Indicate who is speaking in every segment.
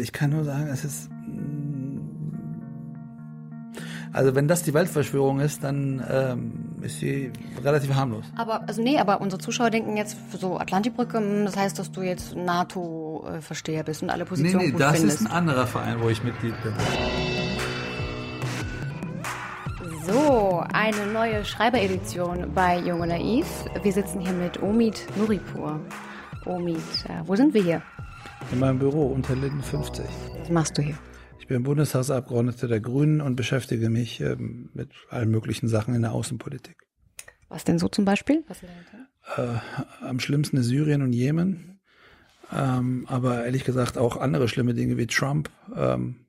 Speaker 1: Ich kann nur sagen, es ist. Also wenn das die Weltverschwörung ist, dann ähm, ist sie relativ harmlos.
Speaker 2: Aber also nee, aber unsere Zuschauer denken jetzt so Atlantikbrücke, hm, das heißt, dass du jetzt NATO-Versteher bist und alle Positionen
Speaker 1: nee, nee,
Speaker 2: gut
Speaker 1: das
Speaker 2: findest.
Speaker 1: ist ein anderer Verein, wo ich Mitglied bin.
Speaker 2: So, eine neue Schreiberedition bei Jung und Naiv. Wir sitzen hier mit Omid Nuripur. Omid, äh, wo sind wir hier?
Speaker 1: In meinem Büro unter Linden 50.
Speaker 2: Was machst du hier?
Speaker 1: Ich bin Bundestagsabgeordneter der Grünen und beschäftige mich ähm, mit allen möglichen Sachen in der Außenpolitik.
Speaker 2: Was denn so zum Beispiel?
Speaker 1: Äh, am schlimmsten ist Syrien und Jemen. Ähm, aber ehrlich gesagt auch andere schlimme Dinge wie Trump ähm,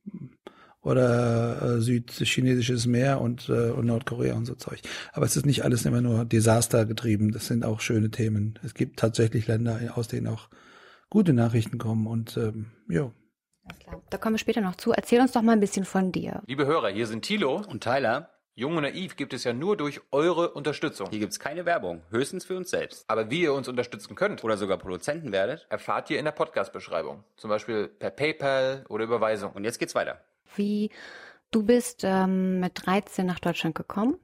Speaker 1: oder äh, südchinesisches Meer und, äh, und Nordkorea und so Zeug. Aber es ist nicht alles immer nur Desaster getrieben. Das sind auch schöne Themen. Es gibt tatsächlich Länder, aus denen auch gute Nachrichten kommen und ähm, ja.
Speaker 2: Alles klar. Da kommen wir später noch zu. Erzähl uns doch mal ein bisschen von dir.
Speaker 3: Liebe Hörer, hier sind Thilo.
Speaker 4: Und Tyler,
Speaker 3: Jung und Naiv gibt es ja nur durch eure Unterstützung.
Speaker 4: hier gibt's keine Werbung, höchstens für uns selbst.
Speaker 3: Aber wie ihr uns unterstützen könnt,
Speaker 4: Oder sogar Produzenten werdet.
Speaker 3: erfahrt ihr in der Podcast-Beschreibung. Zum Beispiel per PayPal oder Überweisung.
Speaker 4: Und jetzt geht's weiter.
Speaker 2: Wie du bist ähm, mit 13 nach Deutschland gekommen.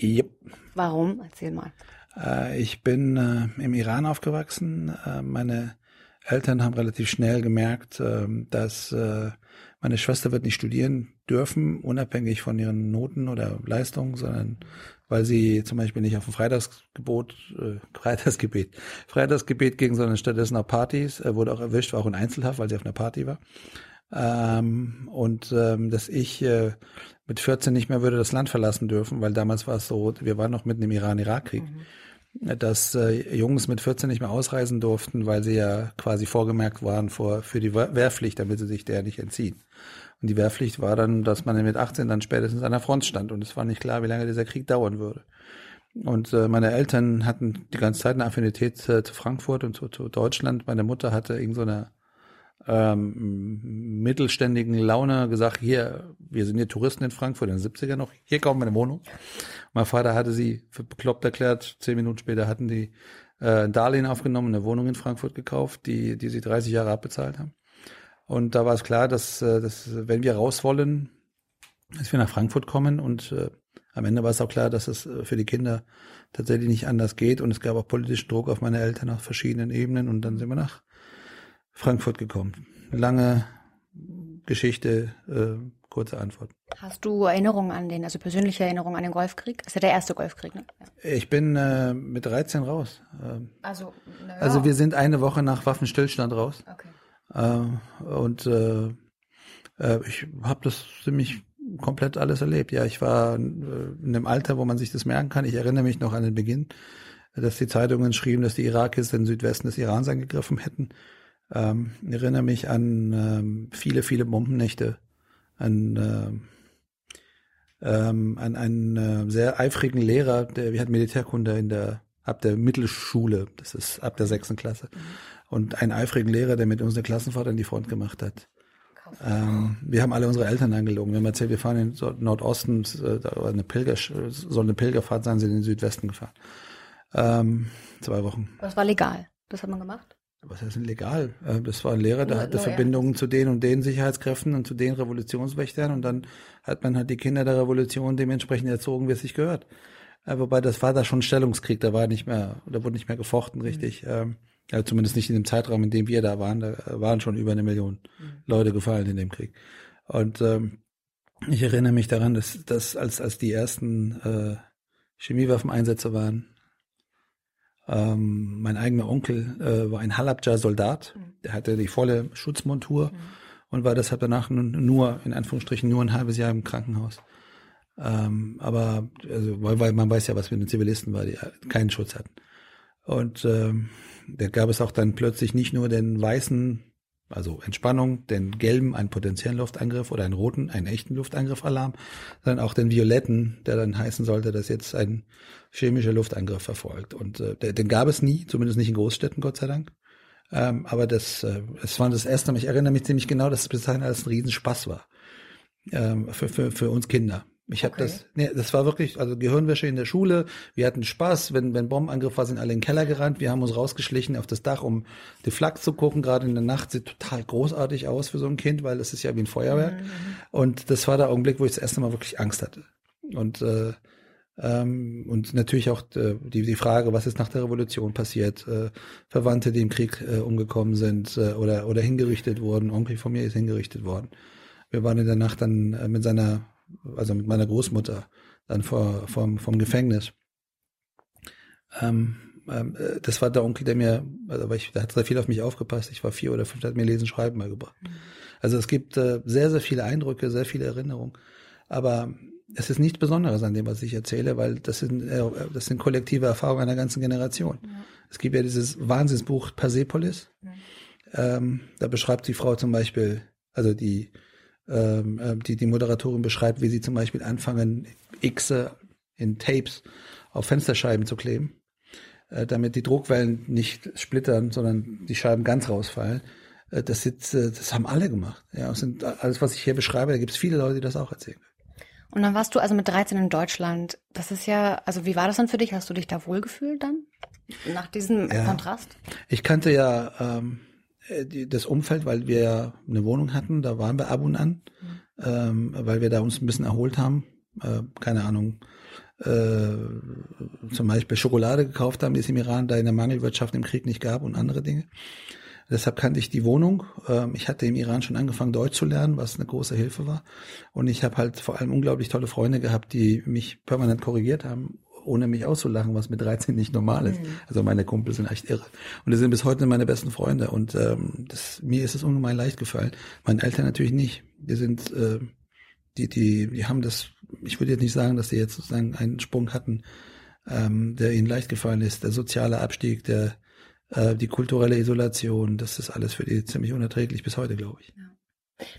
Speaker 1: Yep.
Speaker 2: Warum? Erzähl mal.
Speaker 1: Äh, ich bin äh, im Iran aufgewachsen. Äh, meine Eltern haben relativ schnell gemerkt, äh, dass meine Schwester wird nicht studieren dürfen, unabhängig von ihren Noten oder Leistungen, sondern weil sie zum Beispiel nicht auf dem Freitagsgebot, Freitagsgebet, Freitagsgebet ging, sondern stattdessen auf Partys, äh, wurde auch erwischt, war auch in Einzelhaft, weil sie auf einer Party war. Ähm, und ähm, dass ich äh, mit 14 nicht mehr würde das Land verlassen dürfen, weil damals war es so, wir waren noch mitten im Iran-Irak-Krieg, dass äh, Jungs mit 14 nicht mehr ausreisen durften, weil sie ja quasi vorgemerkt waren vor, für die Wehr- Wehrpflicht, damit sie sich der nicht entziehen. Und die Wehrpflicht war dann, dass man mit 18 dann spätestens an der Front stand und es war nicht klar, wie lange dieser Krieg dauern würde. Und äh, meine Eltern hatten die ganze Zeit eine Affinität äh, zu Frankfurt und zu, zu Deutschland. Meine Mutter hatte irgend so ähm, mittelständigen Laune gesagt, hier, wir sind hier Touristen in Frankfurt in den 70er noch, hier kaufen wir eine Wohnung. Mein Vater hatte sie für bekloppt erklärt, zehn Minuten später hatten die äh, ein Darlehen aufgenommen, eine Wohnung in Frankfurt gekauft, die, die sie 30 Jahre abbezahlt haben. Und da war es klar, dass, äh, dass wenn wir raus wollen, dass wir nach Frankfurt kommen und äh, am Ende war es auch klar, dass es äh, für die Kinder tatsächlich nicht anders geht und es gab auch politischen Druck auf meine Eltern auf verschiedenen Ebenen und dann sind wir nach Frankfurt gekommen. Lange Geschichte, äh, kurze Antwort.
Speaker 2: Hast du Erinnerungen an den, also persönliche Erinnerungen an den Golfkrieg? Das ist ja der erste Golfkrieg, ne? Ja.
Speaker 1: Ich bin äh, mit 13 raus. Ähm,
Speaker 2: Also, na ja.
Speaker 1: Also wir sind eine Woche nach Waffenstillstand raus.
Speaker 2: Okay.
Speaker 1: Äh, und äh, äh, ich habe das ziemlich komplett alles erlebt. Ja, ich war äh, in einem Alter, wo man sich das merken kann. Ich erinnere mich noch an den Beginn, dass die Zeitungen schrieben, dass die Irakis den Südwesten des Irans angegriffen hätten. Ähm, ich erinnere mich an ähm, viele, viele Bombennächte, an, ähm, ähm, an einen äh, sehr eifrigen Lehrer, der wir hatten Militärkunde in der ab der Mittelschule, das ist ab der sechsten Klasse, und einen eifrigen Lehrer, der mit uns eine Klassenfahrt an die Front gemacht hat. Ähm, wir haben alle unsere Eltern angelogen. Wir haben erzählt, wir fahren in Nordosten, äh, eine Pilger, soll eine Pilgerfahrt sein, sind in den Südwesten gefahren. Ähm, zwei Wochen.
Speaker 2: Das war legal. Das hat man gemacht.
Speaker 1: Was heißt denn legal? Äh, Das war ein Lehrer, der
Speaker 2: Nur-
Speaker 1: hatte
Speaker 2: er.
Speaker 1: Verbindungen zu den und den Sicherheitskräften und zu den Revolutionswächtern und dann hat man halt die Kinder der Revolution dementsprechend erzogen, wie es sich gehört. Äh, Wobei das war da schon Stellungskrieg, da war nicht mehr, da wurde nicht mehr gefochten, richtig. Ähm, ja, zumindest nicht in dem Zeitraum, in dem wir da waren. Da waren schon über eine Million Leute gefallen in dem Krieg. Und ähm, ich erinnere mich daran, dass, dass als, als die ersten äh, Chemiewaffeneinsätze waren, ähm, mein eigener Onkel äh, war ein Halabja-Soldat. Der hatte die volle Schutzmontur und war deshalb danach nur, in Anführungsstrichen, nur ein halbes Jahr im Krankenhaus. Ähm, aber, also, weil, weil man weiß ja, was mit den Zivilisten war, die keinen Schutz hatten. Und ähm, da gab es auch dann plötzlich nicht nur den weißen, also Entspannung, den gelben, einen potenziellen Luftangriff oder einen roten, einen echten Luftangriff-Alarm, sondern auch den violetten, der dann heißen sollte, dass jetzt ein chemischer Luftangriff verfolgt. Und äh, den, gab es nie, zumindest nicht in Großstädten, Gott sei Dank. Ähm, aber das, äh, es war das erste Mal, ich erinnere mich ziemlich genau, dass es bis dahin alles ein Riesenspaß war. Ähm, für, für, für uns Kinder. Ich habe
Speaker 2: Okay.
Speaker 1: das, nee, das war wirklich, also Gehirnwäsche in der Schule. Wir hatten Spaß, wenn wenn Bombenangriff war, sind alle in den Keller gerannt. Wir haben uns rausgeschlichen auf das Dach, um die Flak zu gucken. Gerade in der Nacht sieht total großartig aus für so ein Kind, weil es ist ja wie ein Feuerwerk. Und das war der Augenblick, wo ich das erste Mal wirklich Angst hatte. Und äh, ähm, und natürlich auch äh, die die Frage, was ist nach der Revolution passiert? Äh, Verwandte, die im Krieg äh, umgekommen sind äh, oder oder hingerichtet wurden. Onkel von mir ist hingerichtet worden. Wir waren in der Nacht dann äh, mit seiner, also mit meiner Großmutter, dann vor, vom, vom Gefängnis. Ähm, ähm, äh, das war der Onkel, der mir, also weil ich, der hat sehr viel auf mich aufgepasst. Ich war vier oder fünf, der hat mir Lesen, Schreiben beigebracht. Also es gibt sehr, sehr viele Eindrücke, sehr viele Erinnerungen. Aber es ist nichts Besonderes an dem, was ich erzähle, weil das sind, äh, das sind kollektive Erfahrungen einer ganzen Generation. Es gibt ja dieses Wahnsinnsbuch Persepolis. Ähm, da beschreibt die Frau zum Beispiel, also die, ähm, äh, die, die Moderatorin beschreibt, wie sie zum Beispiel anfangen, Xe in Tapes auf Fensterscheiben zu kleben, äh, damit die Druckwellen nicht splittern, sondern die Scheiben ganz rausfallen. Äh, das, sind, äh, das haben alle gemacht. Ja, das sind alles, was ich hier beschreibe, da gibt es viele Leute, die das auch erzählen.
Speaker 2: Und dann warst du also mit 13 in Deutschland. Das ist ja, also wie war das dann für dich? Hast du dich da wohlgefühlt dann? Nach diesem
Speaker 1: Ja.
Speaker 2: Kontrast?
Speaker 1: Ich kannte ja ähm, äh, das Umfeld, weil wir ja eine Wohnung hatten, da waren wir ab und an, ähm, weil wir da uns ein bisschen erholt haben. Äh, keine Ahnung, äh, zum Beispiel Schokolade gekauft haben, die es im Iran da in der Mangelwirtschaft im Krieg nicht gab und andere Dinge. Deshalb kannte ich die Wohnung. Ähm, ich hatte im Iran schon angefangen, Deutsch zu lernen, was eine große Hilfe war. Und ich habe halt vor allem unglaublich tolle Freunde gehabt, die mich permanent korrigiert haben, ohne mich auszulachen, was mit 13 nicht normal ist. Also meine Kumpel sind echt irre. Und die sind bis heute meine besten Freunde. Und ähm, das, mir ist es ungemein leicht gefallen. Meinen Eltern natürlich nicht. Die sind, äh, die, die, die haben das, ich würde jetzt nicht sagen, dass die jetzt sozusagen einen Sprung hatten, ähm, der ihnen leicht gefallen ist. Der soziale Abstieg, der äh, die kulturelle Isolation, das ist alles für die ziemlich unerträglich bis heute, glaube ich.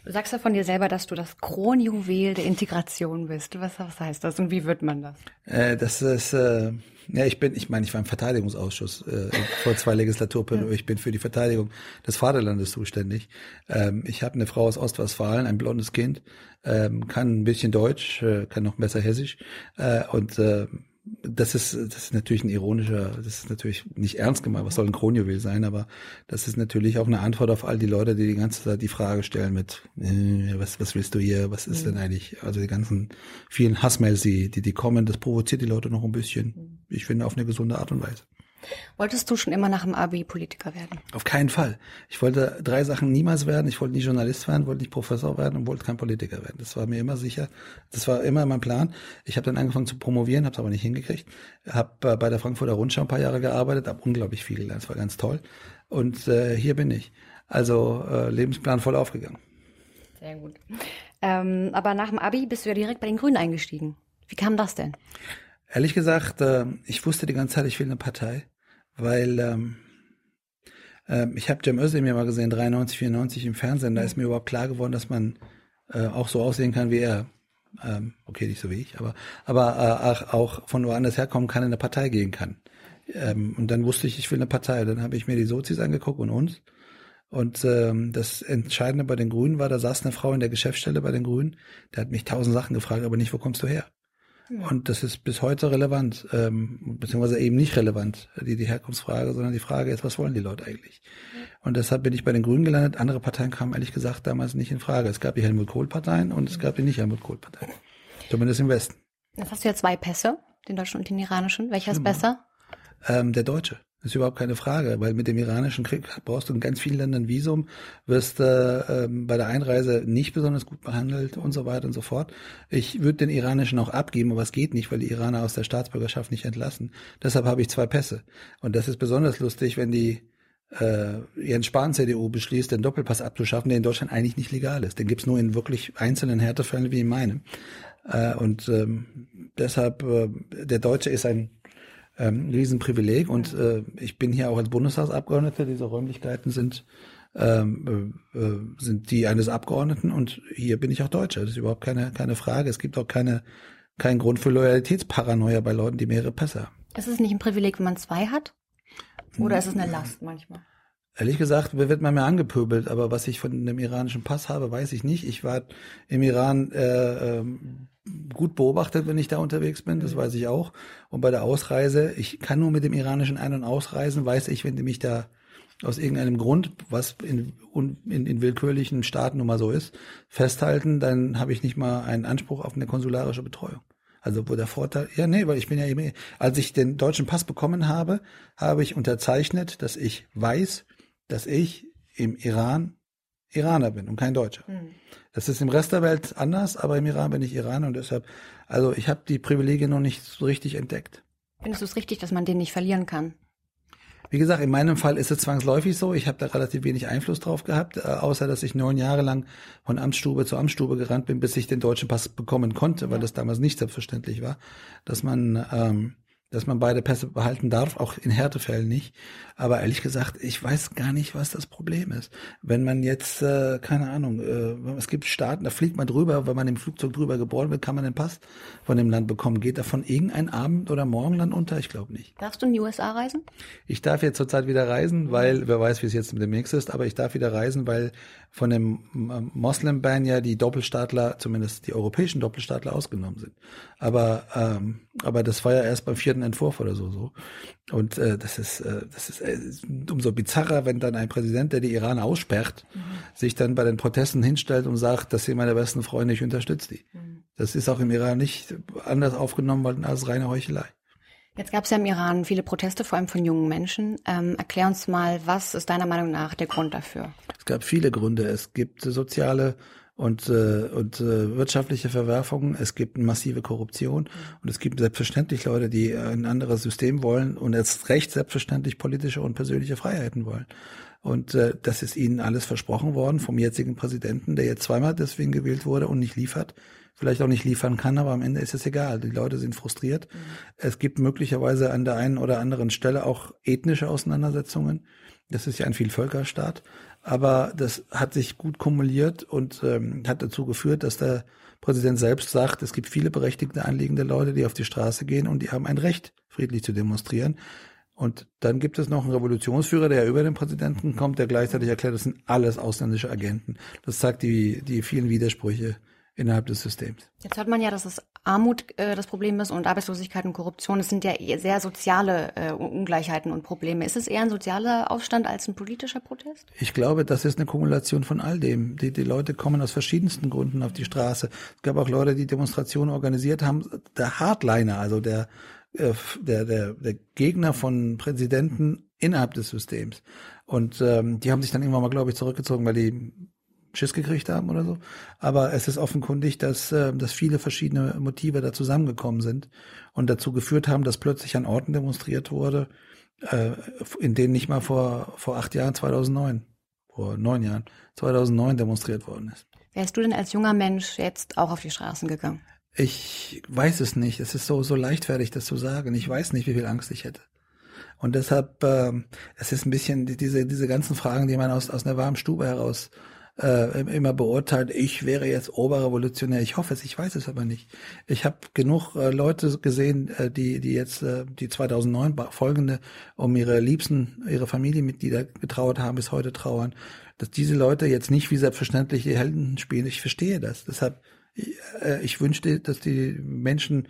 Speaker 2: Du sagst ja von dir selber, dass du das Kronjuwel der Integration bist. Was, was heißt das und wie wird man das?
Speaker 1: Äh, das ist, äh, ja, ich bin, ich meine, ich war im Verteidigungsausschuss äh, vor zwei Legislaturperioden. Ich bin für die Verteidigung des Vaterlandes zuständig. Ähm, ich habe eine Frau aus Ostwestfalen, ein blondes Kind, ähm, kann ein bisschen Deutsch, äh, kann noch besser Hessisch äh, und äh, das ist, das ist natürlich ein ironischer, das ist natürlich nicht ernst gemeint, was soll ein Kronjuwel sein, aber das ist natürlich auch eine Antwort auf all die Leute, die die ganze Zeit die Frage stellen mit, äh, was, was willst du hier, was ist denn eigentlich, also die ganzen vielen Hassmails, die, die, die kommen, das provoziert die Leute noch ein bisschen, ich finde, auf eine gesunde Art und Weise.
Speaker 2: Wolltest du schon immer nach dem Abi Politiker werden?
Speaker 1: Auf keinen Fall. Ich wollte drei Sachen niemals werden. Ich wollte nie Journalist werden, wollte nicht Professor werden und wollte kein Politiker werden. Das war mir immer sicher. Das war immer mein Plan. Ich habe dann angefangen zu promovieren, habe es aber nicht hingekriegt. Habe äh, bei der Frankfurter Rundschau ein paar Jahre gearbeitet, habe unglaublich viel gelernt. Das war ganz toll. Und äh, hier bin ich. Also äh, Lebensplan voll aufgegangen.
Speaker 2: Sehr gut. Ähm, aber nach dem Abi bist du ja direkt bei den Grünen eingestiegen. Wie kam das denn?
Speaker 1: Ehrlich gesagt, äh, ich wusste die ganze Zeit, ich will eine Partei, weil ähm, ähm, ich habe Cem Özdemir mal gesehen, 93, 94 im Fernsehen. Da ist mir überhaupt klar geworden, dass man äh, auch so aussehen kann wie er. Ähm, okay, nicht so wie ich, aber aber äh, auch, auch von woanders herkommen kann, in eine Partei gehen kann. Ähm, und dann wusste ich, ich will eine Partei. Dann habe ich mir die Sozis angeguckt und uns. Und ähm, das Entscheidende bei den Grünen war, da saß eine Frau in der Geschäftsstelle bei den Grünen, der hat mich tausend Sachen gefragt, aber nicht, wo kommst du her? Und das ist bis heute relevant, ähm, beziehungsweise eben nicht relevant, die, die Herkunftsfrage, sondern die Frage ist, was wollen die Leute eigentlich? Und deshalb bin ich bei den Grünen gelandet. Andere Parteien kamen ehrlich gesagt damals nicht in Frage. Es gab die Helmut Kohl-Parteien und es gab die nicht Helmut Kohl-Parteien. Zumindest im Westen.
Speaker 2: Jetzt hast du ja zwei Pässe, den deutschen und den iranischen. Welcher ist besser?
Speaker 1: Ähm, der Deutsche. Das ist überhaupt keine Frage, weil mit dem iranischen Krieg brauchst du in ganz vielen Ländern Visum, wirst äh, ähm, bei der Einreise nicht besonders gut behandelt und so weiter und so fort. Ich würde den iranischen auch abgeben, aber es geht nicht, weil die Iraner aus der Staatsbürgerschaft nicht entlassen. Deshalb habe ich zwei Pässe. Und das ist besonders lustig, wenn die äh, Jens Spahn CDU beschließt, den Doppelpass abzuschaffen, der in Deutschland eigentlich nicht legal ist. Den gibt's nur in wirklich einzelnen Härtefällen wie in meinem. Äh, und ähm, deshalb, äh, der Deutsche ist ein ähm, Riesenprivileg und äh, ich bin hier auch als Bundestagsabgeordneter. Diese Räumlichkeiten sind ähm, äh, äh, sind die eines Abgeordneten und hier bin ich auch Deutscher. Das ist überhaupt keine keine Frage. Es gibt auch keine keinen Grund für Loyalitätsparanoia bei Leuten, die mehrere Pässe haben.
Speaker 2: Ist es nicht ein Privileg, wenn man zwei hat? Oder ist es eine Last manchmal?
Speaker 1: Ehrlich gesagt, wird man mir angepöbelt, aber was ich von dem iranischen Pass habe, weiß ich nicht. Ich war im Iran äh, ähm, gut beobachtet, wenn ich da unterwegs bin, das weiß ich auch. Und bei der Ausreise, ich kann nur mit dem iranischen Ein- und Ausreisen, weiß ich, wenn die mich da aus irgendeinem Grund, was in, in, in willkürlichen Staaten nun mal so ist, festhalten, dann habe ich nicht mal einen Anspruch auf eine konsularische Betreuung. Also wo der Vorteil, ja nee, weil ich bin ja eben, als ich den deutschen Pass bekommen habe, habe ich unterzeichnet, dass ich weiß, dass ich im Iran Iraner bin und kein Deutscher. Mhm. Das ist im Rest der Welt anders, aber im Iran bin ich Iraner und deshalb, also ich habe die Privilegien noch nicht so richtig entdeckt.
Speaker 2: Findest du es richtig, dass man den nicht verlieren kann?
Speaker 1: Wie gesagt, in meinem Fall ist es zwangsläufig so. Ich habe da relativ wenig Einfluss drauf gehabt, äh, außer dass ich neun Jahre lang von Amtsstube zu Amtsstube gerannt bin, bis ich den deutschen Pass bekommen konnte, weil das damals nicht selbstverständlich war, dass man ähm, dass man beide Pässe behalten darf, auch in Härtefällen nicht. Aber ehrlich gesagt, ich weiß gar nicht, was das Problem ist. Wenn man jetzt, äh, keine Ahnung, äh, es gibt Staaten, da fliegt man drüber, wenn man im Flugzeug drüber geboren wird, kann man den Pass von dem Land bekommen. Geht davon irgendein Abend oder Morgenland unter? Ich glaube nicht.
Speaker 2: Darfst du in die USA reisen?
Speaker 1: Ich darf jetzt zurzeit wieder reisen, weil, wer weiß, wie es jetzt mit dem Mix ist, aber ich darf wieder reisen, weil von dem Moslem-Ban ja die Doppelstaatler, zumindest die europäischen Doppelstaatler ausgenommen sind. Aber, ähm, aber das war ja erst beim vierten Entwurf oder so, so. Und äh, das ist, äh, das ist äh, umso bizarrer, wenn dann ein Präsident, der die Iraner aussperrt, mhm. sich dann bei den Protesten hinstellt und sagt, das sind meine besten Freunde, ich unterstütze die. Mhm. Das ist auch im Iran nicht anders aufgenommen worden als reine Heuchelei.
Speaker 2: Jetzt gab es ja im Iran viele Proteste, vor allem von jungen Menschen. Ähm, erklär uns mal, was ist deiner Meinung nach der Grund dafür?
Speaker 1: Es gab viele Gründe. Es gibt soziale und, äh, und äh, wirtschaftliche Verwerfungen, es gibt massive Korruption und es gibt selbstverständlich Leute, die ein anderes System wollen und jetzt recht selbstverständlich politische und persönliche Freiheiten wollen. Und äh, das ist ihnen alles versprochen worden vom jetzigen Präsidenten, der jetzt zweimal deswegen gewählt wurde und nicht liefert vielleicht auch nicht liefern kann, aber am Ende ist es egal. Die Leute sind frustriert. Mhm. Es gibt möglicherweise an der einen oder anderen Stelle auch ethnische Auseinandersetzungen. Das ist ja ein Vielvölkerstaat. Aber das hat sich gut kumuliert und ähm, hat dazu geführt, dass der Präsident selbst sagt, es gibt viele berechtigte Anliegen der Leute, die auf die Straße gehen und die haben ein Recht, friedlich zu demonstrieren. Und dann gibt es noch einen Revolutionsführer, der über den Präsidenten kommt, der gleichzeitig erklärt, das sind alles ausländische Agenten. Das zeigt die, die vielen Widersprüche innerhalb des Systems.
Speaker 2: Jetzt hört man ja, dass es Armut äh, das Problem ist und Arbeitslosigkeit und Korruption. Das sind ja sehr soziale äh, Ungleichheiten und Probleme. Ist es eher ein sozialer Aufstand als ein politischer Protest?
Speaker 1: Ich glaube, das ist eine Kumulation von all dem. Die, die Leute kommen aus verschiedensten Gründen auf die Straße. Es gab auch Leute, die Demonstrationen organisiert haben. Der Hardliner, also der, äh, der, der, der Gegner von Präsidenten innerhalb des Systems. Und ähm, die haben sich dann irgendwann mal, glaube ich, zurückgezogen, weil die Schiss gekriegt haben oder so. Aber es ist offenkundig, dass, äh, dass viele verschiedene Motive da zusammengekommen sind und dazu geführt haben, dass plötzlich an Orten demonstriert wurde, äh, in denen nicht mal vor, vor acht Jahren, 2009, vor neun Jahren, 2009 demonstriert worden ist.
Speaker 2: Wärst du denn als junger Mensch jetzt auch auf die Straßen gegangen?
Speaker 1: Ich weiß es nicht. Es ist so, so leichtfertig, das zu sagen. Ich weiß nicht, wie viel Angst ich hätte. Und deshalb, äh, es ist ein bisschen diese, diese ganzen Fragen, die man aus, aus einer warmen Stube heraus äh, immer beurteilt, ich wäre jetzt Oberrevolutionär. Ich hoffe es, ich weiß es aber nicht. Ich habe genug äh, Leute gesehen, äh, die die jetzt äh, die 2009 folgende um ihre Liebsten, ihre Familienmitglieder getrauert haben, bis heute trauern, dass diese Leute jetzt nicht wie selbstverständlich die Helden spielen. Ich verstehe das. Deshalb äh, ich wünschte, dass die Menschen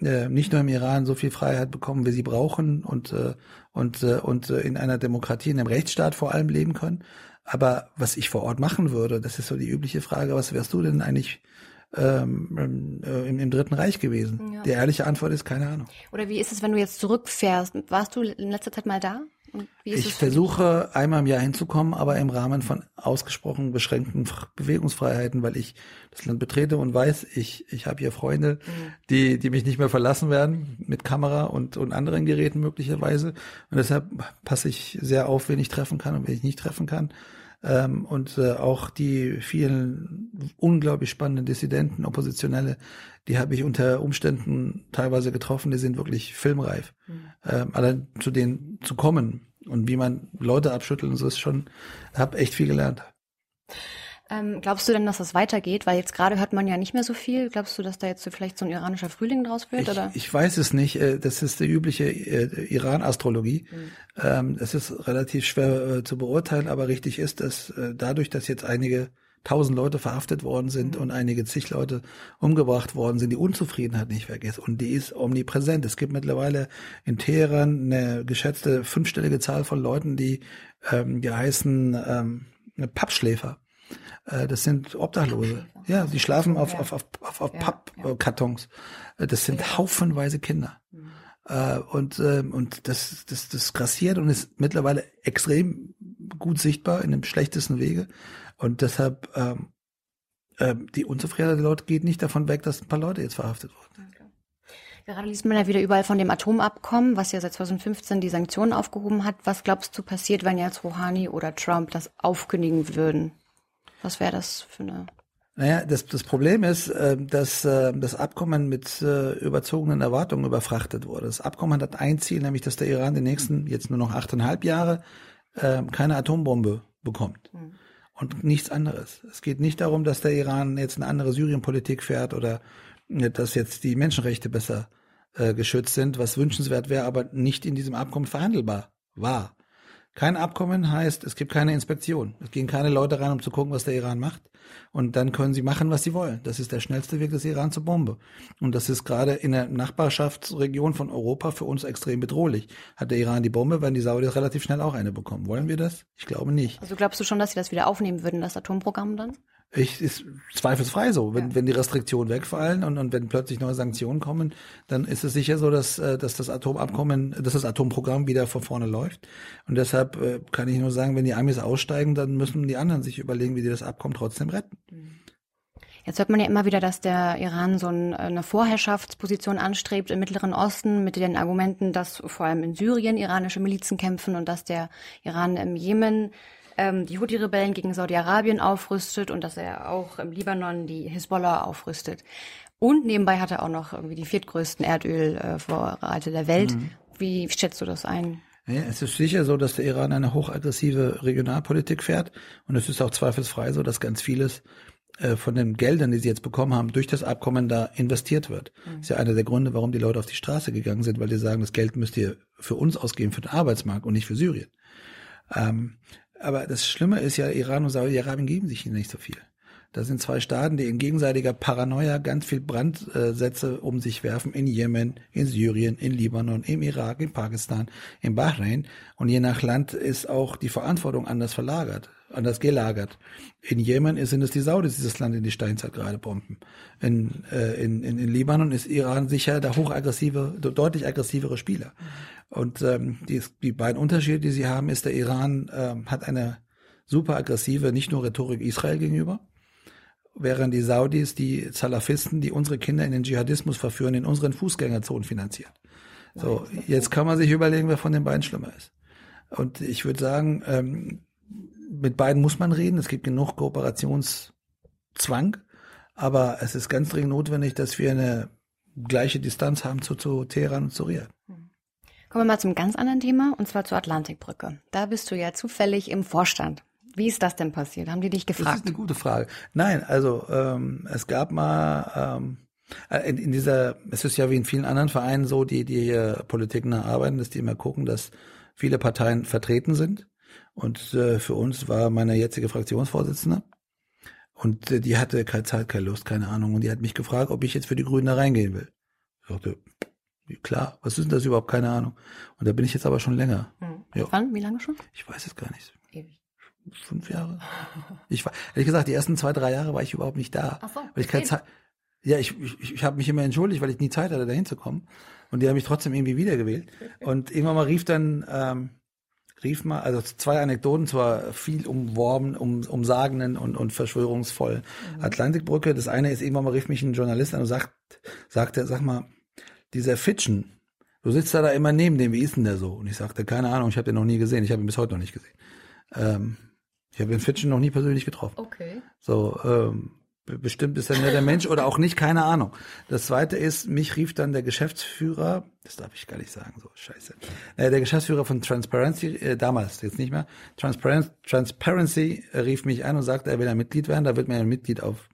Speaker 1: äh, nicht nur im Iran so viel Freiheit bekommen, wie sie brauchen und äh, und äh, und in einer Demokratie, in einem Rechtsstaat vor allem leben können, aber was ich vor Ort machen würde, das ist so die übliche Frage, was wärst du denn eigentlich ähm, äh, im, im Dritten Reich gewesen? Ja. Die ehrliche Antwort ist keine Ahnung.
Speaker 2: Oder wie ist es, wenn du jetzt zurückfährst? Warst du in letzter Zeit mal da?
Speaker 1: Ich versuche einmal im Jahr hinzukommen, aber im Rahmen von ausgesprochen beschränkten Bewegungsfreiheiten, weil ich das Land betrete und weiß, ich, ich habe hier Freunde, mhm. die, die mich nicht mehr verlassen werden, mit Kamera und, und anderen Geräten möglicherweise. Und deshalb passe ich sehr auf, wen ich treffen kann und wen ich nicht treffen kann. Ähm, und äh, auch die vielen unglaublich spannenden Dissidenten, Oppositionelle, die habe ich unter Umständen teilweise getroffen, die sind wirklich filmreif. Mhm. Ähm, allein zu denen zu kommen und wie man Leute abschüttelt und so ist schon, habe echt viel gelernt.
Speaker 2: Ähm, glaubst du denn, dass das weitergeht? Weil jetzt gerade hört man ja nicht mehr so viel. Glaubst du, dass da jetzt so vielleicht so ein iranischer Frühling draus wird?
Speaker 1: Ich,
Speaker 2: oder?
Speaker 1: ich weiß es nicht. Äh, das ist die übliche äh, Iran-Astrologie. Mhm. Es ist relativ schwer äh, zu beurteilen, aber richtig ist, dass dadurch, dass jetzt einige tausend Leute verhaftet worden sind mhm. und einige zig Leute umgebracht worden sind, die Unzufriedenheit nicht weg ist. Und die ist omnipräsent. Es gibt mittlerweile in Teheran eine geschätzte fünfstellige Zahl von Leuten, die, ähm, die heißen ähm, Pappschläfer. Äh, das sind Obdachlose. Ja, die schlafen auf, auf, auf, auf, auf Pappkartons. Äh, das sind haufenweise Kinder. Mhm. Äh, und, äh, und das, das, das grassiert und ist mittlerweile extrem gut sichtbar in dem schlechtesten Wege. Und deshalb, ähm, äh, die Unzufriedenheit der Leute geht nicht davon weg, dass ein paar Leute jetzt verhaftet wurden. Okay.
Speaker 2: Gerade liest man ja wieder überall von dem Atomabkommen, was ja seit 2015 die Sanktionen aufgehoben hat. Was glaubst du passiert, wenn jetzt Rouhani oder Trump das aufkündigen würden? Was wäre das für eine
Speaker 1: naja, das, das Problem ist, äh, dass äh, das Abkommen mit äh, überzogenen Erwartungen überfrachtet wurde. Das Abkommen hat ein Ziel, nämlich dass der Iran die nächsten jetzt nur noch achteinhalb Jahre keine Atombombe bekommt. Mhm und nichts anderes. Es geht nicht darum, dass der Iran jetzt eine andere Syrienpolitik fährt oder äh, dass jetzt die Menschenrechte besser äh, geschützt sind, was wünschenswert wäre, aber nicht in diesem Abkommen verhandelbar war. Kein Abkommen heißt, es gibt keine Inspektion. Es gehen keine Leute rein, um zu gucken, was der Iran macht. Und dann können sie machen, was sie wollen. Das ist der schnellste Weg des Iran zur Bombe. Und das ist gerade in der Nachbarschaftsregion von Europa für uns extrem bedrohlich. Hat der Iran die Bombe, werden die Saudis relativ schnell auch eine bekommen. Wollen wir das? Ich glaube nicht.
Speaker 2: Also glaubst du schon, dass sie das wieder aufnehmen würden, das Atomprogramm dann?
Speaker 1: Ich, ist zweifelsfrei so. Wenn, ja. wenn die Restriktionen wegfallen und, und wenn plötzlich neue Sanktionen kommen, dann ist es sicher so, dass, äh, dass das Atomabkommen, dass das Atomprogramm wieder von vorne läuft. Und deshalb äh, kann ich nur sagen, wenn die Amis aussteigen, dann müssen die anderen sich überlegen, wie die das Abkommen trotzdem retten. Mhm.
Speaker 2: Jetzt hört man ja immer wieder, dass der Iran so eine Vorherrschaftsposition anstrebt im Mittleren Osten mit den Argumenten, dass vor allem in Syrien iranische Milizen kämpfen und dass der Iran im Jemen ähm, die Houthi-Rebellen gegen Saudi-Arabien aufrüstet und dass er auch im Libanon die Hisbollah aufrüstet. Und nebenbei hat er auch noch irgendwie die viertgrößten Erdölvorräte der Welt. Mhm. Wie schätzt du das ein?
Speaker 1: Ja, es ist sicher so, dass der Iran eine hochaggressive Regionalpolitik fährt. Und es ist auch zweifelsfrei so, dass ganz vieles äh, von den Geldern, die sie jetzt bekommen haben, durch das Abkommen da investiert wird. Mhm. Das ist ja einer der Gründe, warum die Leute auf die Straße gegangen sind, weil die sagen, das Geld müsst ihr für uns ausgeben, für den Arbeitsmarkt und nicht für Syrien. Ähm, aber das Schlimme ist ja, Iran und Saudi-Arabien geben sich nicht so viel. Das sind zwei Staaten, die in gegenseitiger Paranoia ganz viel Brandsätze um sich werfen in Jemen, in Syrien, in Libanon, im Irak, in Pakistan, in Bahrain. Und je nach Land ist auch die Verantwortung anders verlagert, anders gelagert. In Jemen sind es die Saudis, die das Land in die Steinzeit gerade bomben. In, äh, in, in, in Libanon ist Iran sicher der hochaggressive, deutlich aggressivere Spieler. Und ähm, die, die beiden Unterschiede, die sie haben, ist, der Iran ähm, hat eine super aggressive, nicht nur Rhetorik Israel gegenüber, während die Saudis die Salafisten, die unsere Kinder in den Dschihadismus verführen, in unseren Fußgängerzonen finanzieren. So, jetzt kann man sich überlegen, wer von den beiden schlimmer ist. Und ich würde sagen, ähm, mit beiden muss man reden. Es gibt genug Kooperationszwang, aber es ist ganz dringend notwendig, dass wir eine gleiche Distanz haben zu, zu Teheran und zu Riyadh.
Speaker 2: Kommen wir mal zum ganz anderen Thema, und zwar zur Atlantikbrücke. Da bist du ja zufällig im Vorstand. Wie ist das denn passiert? Haben die dich gefragt? Das
Speaker 1: ist eine gute Frage. Nein, also ähm, es gab mal ähm, äh, in, in dieser, es ist ja wie in vielen anderen Vereinen so, die die äh, Politik nacharbeiten, dass die immer gucken, dass viele Parteien vertreten sind. Und äh, für uns war meine jetzige Fraktionsvorsitzende. Und äh, die hatte keine Zeit, keine Lust, keine Ahnung. Und die hat mich gefragt, ob ich jetzt für die Grünen da reingehen will. Ich sagte, Klar, was ist denn das überhaupt? Keine Ahnung. Und da bin ich jetzt aber schon länger.
Speaker 2: Hm. Ja. Wann? Wie lange schon?
Speaker 1: Ich weiß es gar nicht. Ewig. Fünf Jahre. Ich war, ehrlich gesagt, die ersten zwei, drei Jahre war ich überhaupt nicht da. Ach so, weil ich keine Zeit. Ja, ich, ich, ich habe mich immer entschuldigt, weil ich nie Zeit hatte, da hinzukommen. Und die haben mich trotzdem irgendwie wiedergewählt. Und irgendwann mal rief dann, ähm, rief mal, also zwei Anekdoten, zwar viel umworben, um, umsagenden und, und verschwörungsvollen mhm. Atlantikbrücke. Das eine ist, irgendwann mal rief mich ein Journalist an und sagt, sagte, sag mal, dieser Fitchen, du sitzt da, da immer neben dem, wie ist denn der so? Und ich sagte, keine Ahnung, ich habe den noch nie gesehen, ich habe ihn bis heute noch nicht gesehen. Ähm, ich habe den Fitchen noch nie persönlich getroffen.
Speaker 2: Okay.
Speaker 1: So, ähm, bestimmt ist er nicht der Mensch oder auch nicht, keine Ahnung. Das zweite ist, mich rief dann der Geschäftsführer, das darf ich gar nicht sagen, so scheiße, äh, der Geschäftsführer von Transparency, äh, damals, jetzt nicht mehr, Transparency, Transparency äh, rief mich an und sagte, er will ein Mitglied werden, da wird mir ein Mitglied auf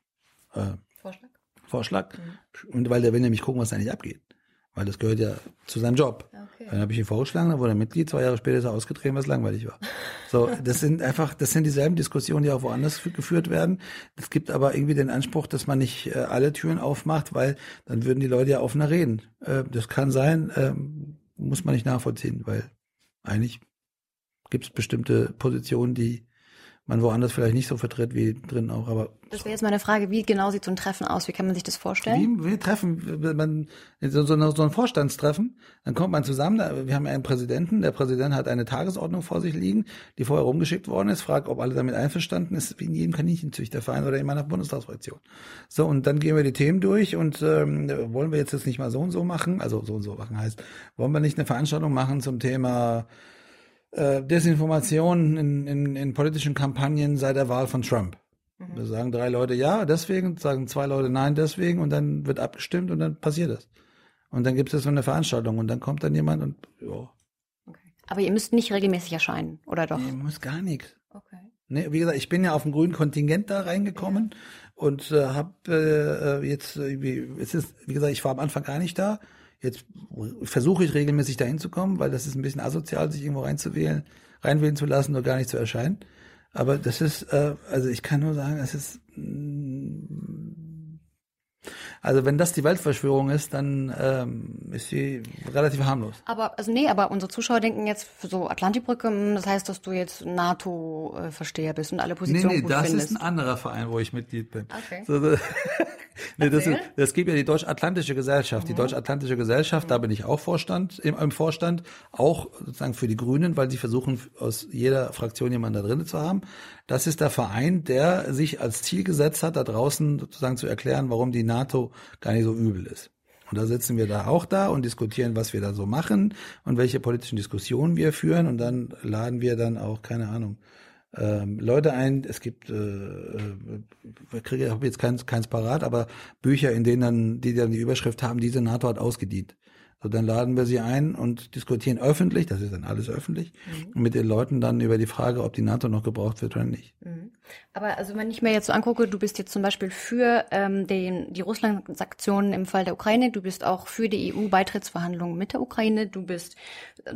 Speaker 1: äh, Vorschlag, Vorschlag. Mhm. und weil der will nämlich gucken, was da nicht abgeht weil das gehört ja zu seinem Job. Okay. Dann habe ich ihn vorgeschlagen, dann wurde er Mitglied, zwei Jahre später ist er ausgetreten, was langweilig war. So, das sind einfach, das sind dieselben Diskussionen, die auch woanders geführt werden. Es gibt aber irgendwie den Anspruch, dass man nicht äh, alle Türen aufmacht, weil dann würden die Leute ja offener reden. Äh, das kann sein, äh, muss man nicht nachvollziehen, weil eigentlich gibt es bestimmte Positionen, die man woanders vielleicht nicht so vertritt wie drin auch, aber.
Speaker 2: Das wäre jetzt meine Frage, wie genau sieht so ein Treffen aus? Wie kann man sich das vorstellen?
Speaker 1: Wie wir treffen, man, so, so, so ein Vorstandstreffen, dann kommt man zusammen, wir haben einen Präsidenten, der Präsident hat eine Tagesordnung vor sich liegen, die vorher rumgeschickt worden ist, fragt, ob alle damit einverstanden ist, wie in jedem Kaninchenzüchterverein oder in meiner Bundestagsfraktion. So, und dann gehen wir die Themen durch und ähm, wollen wir jetzt das nicht mal so und so machen, also so und so machen heißt, wollen wir nicht eine Veranstaltung machen zum Thema äh, Desinformation in, in, in politischen Kampagnen seit der Wahl von Trump. Mhm. Da sagen drei Leute ja, deswegen, sagen zwei Leute nein, deswegen und dann wird abgestimmt und dann passiert das. Und dann gibt es so eine Veranstaltung und dann kommt dann jemand und ja.
Speaker 2: Okay. Aber ihr müsst nicht regelmäßig erscheinen, oder doch? Nee,
Speaker 1: muss gar nichts. Okay. Nee, wie gesagt, ich bin ja auf dem grünen Kontingent da reingekommen ja. und äh, habe äh, jetzt, äh, es ist, wie gesagt, ich war am Anfang gar nicht da. Jetzt versuche ich regelmäßig dahin zu kommen, weil das ist ein bisschen asozial, sich irgendwo reinzuwählen, reinwählen zu lassen oder gar nicht zu erscheinen. Aber das ist, äh, also ich kann nur sagen, es ist also wenn das die Weltverschwörung ist, dann ähm, ist sie relativ harmlos.
Speaker 2: Aber also nee, aber unsere Zuschauer denken jetzt so Atlantikbrücke, hm, das heißt, dass du jetzt NATO-Versteher bist und alle Positionen nee, nee, gut
Speaker 1: das
Speaker 2: findest.
Speaker 1: ist ein anderer Verein, wo ich Mitglied bin. Okay. So, nee, das, ist, das gibt ja die Deutsch-Atlantische Gesellschaft. Mhm. Die Deutsch-Atlantische Gesellschaft, mhm. da bin ich auch Vorstand, im, im, Vorstand, auch sozusagen für die Grünen, weil sie versuchen, aus jeder Fraktion jemanden da drin zu haben. Das ist der Verein, der sich als Ziel gesetzt hat, da draußen sozusagen zu erklären, warum die NATO gar nicht so übel ist. Und da sitzen wir da auch da und diskutieren, was wir da so machen und welche politischen Diskussionen wir führen. Und dann laden wir dann auch, keine Ahnung, ähm, Leute ein. Es gibt, äh, äh ich habe jetzt keins, keins parat, aber Bücher, in denen dann, die dann die Überschrift haben, diese NATO hat ausgedient. So, dann laden wir sie ein und diskutieren öffentlich, das ist dann alles öffentlich, mhm. mit den Leuten dann über die Frage, ob die NATO noch gebraucht wird oder nicht. Mhm.
Speaker 2: Aber also wenn ich mir jetzt so angucke, du bist jetzt zum Beispiel für ähm, den, die Russland-Sanktionen im Fall der Ukraine, du bist auch für die EU-Beitrittsverhandlungen mit der Ukraine, du bist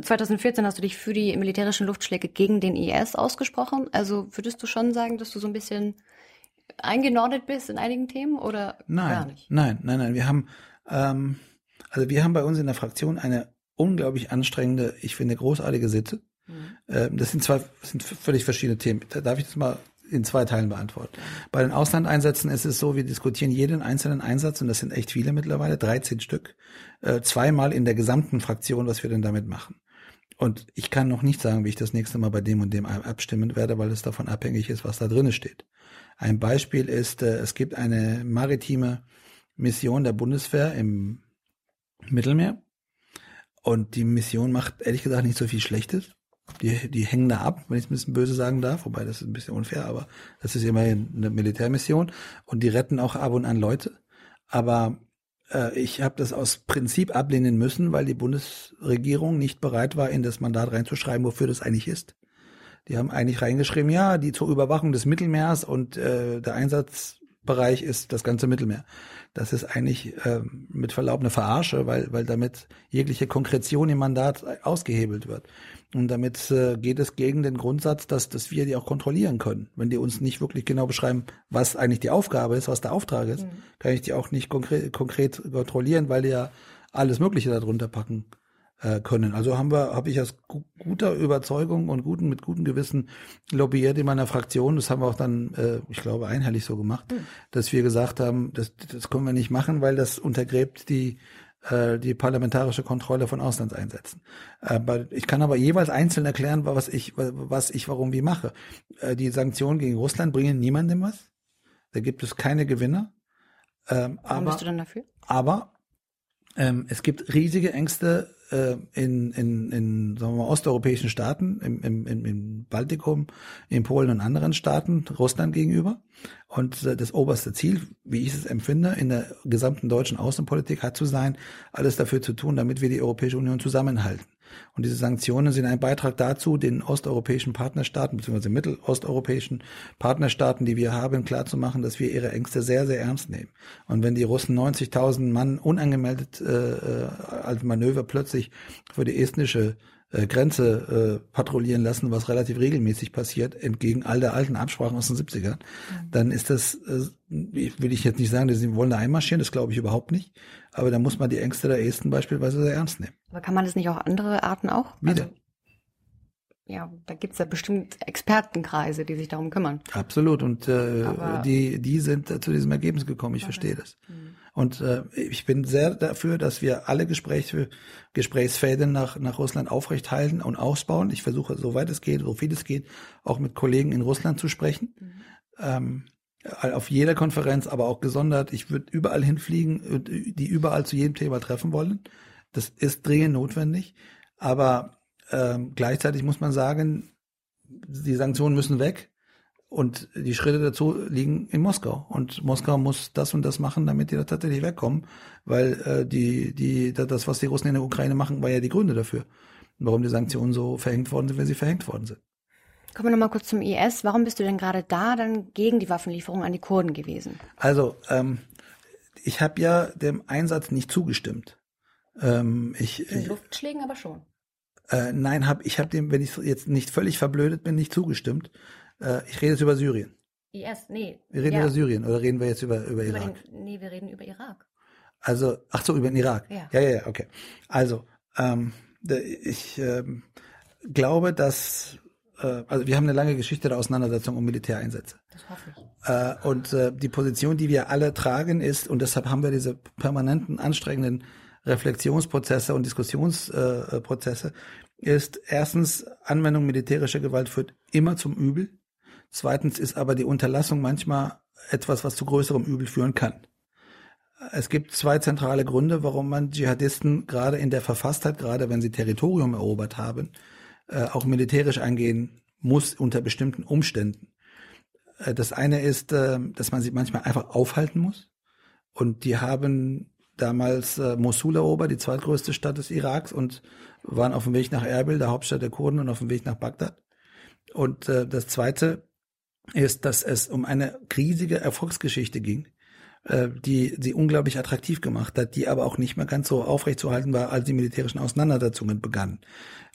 Speaker 2: 2014 hast du dich für die militärischen Luftschläge gegen den IS ausgesprochen. Also würdest du schon sagen, dass du so ein bisschen eingenordet bist in einigen Themen oder
Speaker 1: nein,
Speaker 2: gar nicht?
Speaker 1: Nein, nein, nein. Wir haben ähm, also wir haben bei uns in der Fraktion eine unglaublich anstrengende, ich finde großartige Sitze. Mhm. Das sind zwei, das sind völlig verschiedene Themen. Da darf ich das mal in zwei Teilen beantworten. Bei den Auslandeinsätzen ist es so, wir diskutieren jeden einzelnen Einsatz, und das sind echt viele mittlerweile, 13 Stück, äh, zweimal in der gesamten Fraktion, was wir denn damit machen. Und ich kann noch nicht sagen, wie ich das nächste Mal bei dem und dem abstimmen werde, weil es davon abhängig ist, was da drin steht. Ein Beispiel ist, äh, es gibt eine maritime Mission der Bundeswehr im Mittelmeer. Und die Mission macht ehrlich gesagt nicht so viel Schlechtes. Die, die hängen da ab, wenn ich es ein bisschen böse sagen darf, wobei das ist ein bisschen unfair, aber das ist immerhin eine Militärmission und die retten auch ab und an Leute. Aber äh, ich habe das aus Prinzip ablehnen müssen, weil die Bundesregierung nicht bereit war, in das Mandat reinzuschreiben, wofür das eigentlich ist. Die haben eigentlich reingeschrieben, ja, die zur Überwachung des Mittelmeers und äh, der Einsatzbereich ist das ganze Mittelmeer das ist eigentlich äh, mit Verlaub eine Verarsche, weil, weil damit jegliche Konkretion im Mandat ausgehebelt wird. Und damit äh, geht es gegen den Grundsatz, dass, dass wir die auch kontrollieren können. Wenn die uns nicht wirklich genau beschreiben, was eigentlich die Aufgabe ist, was der Auftrag ist, mhm. kann ich die auch nicht konkret, konkret kontrollieren, weil die ja alles Mögliche darunter packen äh, können. Also haben wir, habe ich aus guter Überzeugung und guten mit gutem Gewissen lobbyiert in meiner Fraktion. Das haben wir auch dann, äh, ich glaube, einhellig so gemacht, mhm. dass wir gesagt haben, das, das können wir nicht machen, weil das untergräbt die äh, die parlamentarische Kontrolle von Auslandseinsätzen. Aber ich kann aber jeweils einzeln erklären, was ich, was ich warum wie mache. Äh, die Sanktionen gegen Russland bringen niemandem was. Da gibt es keine Gewinner.
Speaker 2: Ähm, warum aber, bist du dann dafür?
Speaker 1: Aber ähm, es gibt riesige Ängste äh, in, in, in sagen wir mal, osteuropäischen Staaten, im, im, im Baltikum, in Polen und anderen Staaten, Russland gegenüber. Und äh, das oberste Ziel, wie ich es empfinde, in der gesamten deutschen Außenpolitik hat zu sein, alles dafür zu tun, damit wir die Europäische Union zusammenhalten. Und diese Sanktionen sind ein Beitrag dazu, den osteuropäischen Partnerstaaten bzw. mittelosteuropäischen Partnerstaaten, die wir haben, klarzumachen, dass wir ihre Ängste sehr, sehr ernst nehmen. Und wenn die Russen 90.000 Mann unangemeldet äh, äh, als Manöver plötzlich für die estnische äh, Grenze äh, patrouillieren lassen, was relativ regelmäßig passiert, entgegen all der alten Absprachen aus den 70ern, mhm. dann ist das, äh, will ich jetzt nicht sagen, dass sie wollen da einmarschieren, das glaube ich überhaupt nicht. Aber da muss man die Ängste der Esten beispielsweise sehr ernst nehmen.
Speaker 2: Aber kann man das nicht auch andere Arten auch?
Speaker 1: Wieder. Also,
Speaker 2: ja, da gibt's ja bestimmt Expertenkreise, die sich darum kümmern.
Speaker 1: Absolut. Und äh, die, die sind zu diesem Ergebnis gekommen. Ich okay. verstehe das. Mhm. Und äh, ich bin sehr dafür, dass wir alle Gespräche, Gesprächsfäden nach, nach Russland aufrecht halten und ausbauen. Ich versuche, soweit es geht, so viel es geht, auch mit Kollegen in Russland zu sprechen. Mhm. Ähm, auf jeder Konferenz, aber auch gesondert. Ich würde überall hinfliegen, die überall zu jedem Thema treffen wollen. Das ist dringend notwendig. Aber ähm, gleichzeitig muss man sagen, die Sanktionen müssen weg. Und die Schritte dazu liegen in Moskau. Und Moskau muss das und das machen, damit die da tatsächlich wegkommen. Weil äh, die, die, das, was die Russen in der Ukraine machen, war ja die Gründe dafür, warum die Sanktionen so verhängt worden sind, wenn sie verhängt worden sind.
Speaker 2: Kommen wir nochmal kurz zum IS. Warum bist du denn gerade da dann gegen die Waffenlieferung an die Kurden gewesen?
Speaker 1: Also, ähm, ich habe ja dem Einsatz nicht zugestimmt. Ähm, ich,
Speaker 2: In Luftschlägen aber schon.
Speaker 1: Äh, nein, hab, ich habe dem, wenn ich jetzt nicht völlig verblödet bin, nicht zugestimmt. Äh, ich rede jetzt über Syrien.
Speaker 2: IS, nee.
Speaker 1: Wir reden ja. über Syrien oder reden wir jetzt über, über, über Irak?
Speaker 2: Den, nee, wir reden über Irak.
Speaker 1: Also, ach so, über den Irak.
Speaker 2: Ja,
Speaker 1: ja, ja, okay. Also, ähm, ich ähm, glaube, dass äh, also wir haben eine lange Geschichte der Auseinandersetzung um Militäreinsätze.
Speaker 2: Das hoffe ich.
Speaker 1: Äh, und äh, die Position, die wir alle tragen, ist, und deshalb haben wir diese permanenten, anstrengenden Reflexionsprozesse und Diskussionsprozesse, ist erstens, Anwendung militärischer Gewalt führt immer zum Übel. Zweitens ist aber die Unterlassung manchmal etwas, was zu größerem Übel führen kann. Es gibt zwei zentrale Gründe, warum man Dschihadisten gerade in der Verfasstheit, gerade wenn sie Territorium erobert haben, äh, auch militärisch angehen muss unter bestimmten Umständen. Äh, das eine ist, äh, dass man sie manchmal einfach aufhalten muss. Und die haben damals äh, Mosul erobert, die zweitgrößte Stadt des Iraks, und waren auf dem Weg nach Erbil, der Hauptstadt der Kurden, und auf dem Weg nach Bagdad. Und das Zweite ist, dass es um eine riesige Erfolgsgeschichte ging, äh, die sie unglaublich attraktiv gemacht hat, die aber auch nicht mehr ganz so aufrechtzuerhalten war, als die militärischen Auseinandersetzungen begannen.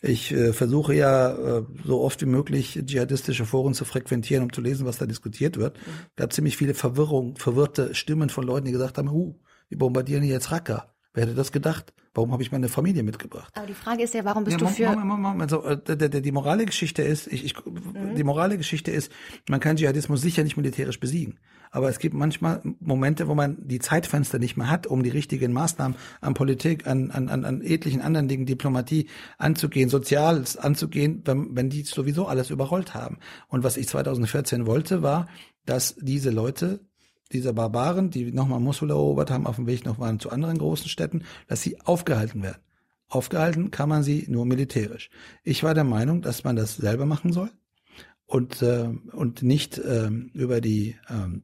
Speaker 1: Ich äh, versuche ja äh, so oft wie möglich dschihadistische Foren zu frequentieren, um zu lesen, was da diskutiert wird. Mhm. gab ziemlich viele Verwirrung, verwirrte Stimmen von Leuten, die gesagt haben, huh, wir bombardieren jetzt Raqqa. Wer hätte das gedacht? Warum habe ich meine Familie mitgebracht?
Speaker 2: Aber die Frage ist ja, warum bist ja, du für? Moment,
Speaker 1: Moment, Moment. Also, äh, der, der, die morale Geschichte ist, ich, ich, mhm. die morale Geschichte ist, man kann Dschihadismus sicher nicht militärisch besiegen. Aber es gibt manchmal Momente, wo man die Zeitfenster nicht mehr hat, um die richtigen Maßnahmen an Politik, an, an, an, an etlichen anderen Dingen, Diplomatie anzugehen, Soziales anzugehen, wenn, wenn die sowieso alles überrollt haben. Und was ich 2014 wollte, war, dass diese Leute diese Barbaren, die nochmal Mosul erobert haben, auf dem Weg noch waren zu anderen großen Städten, dass sie aufgehalten werden. Aufgehalten kann man sie nur militärisch. Ich war der Meinung, dass man das selber machen soll und äh, und nicht äh, über die äh,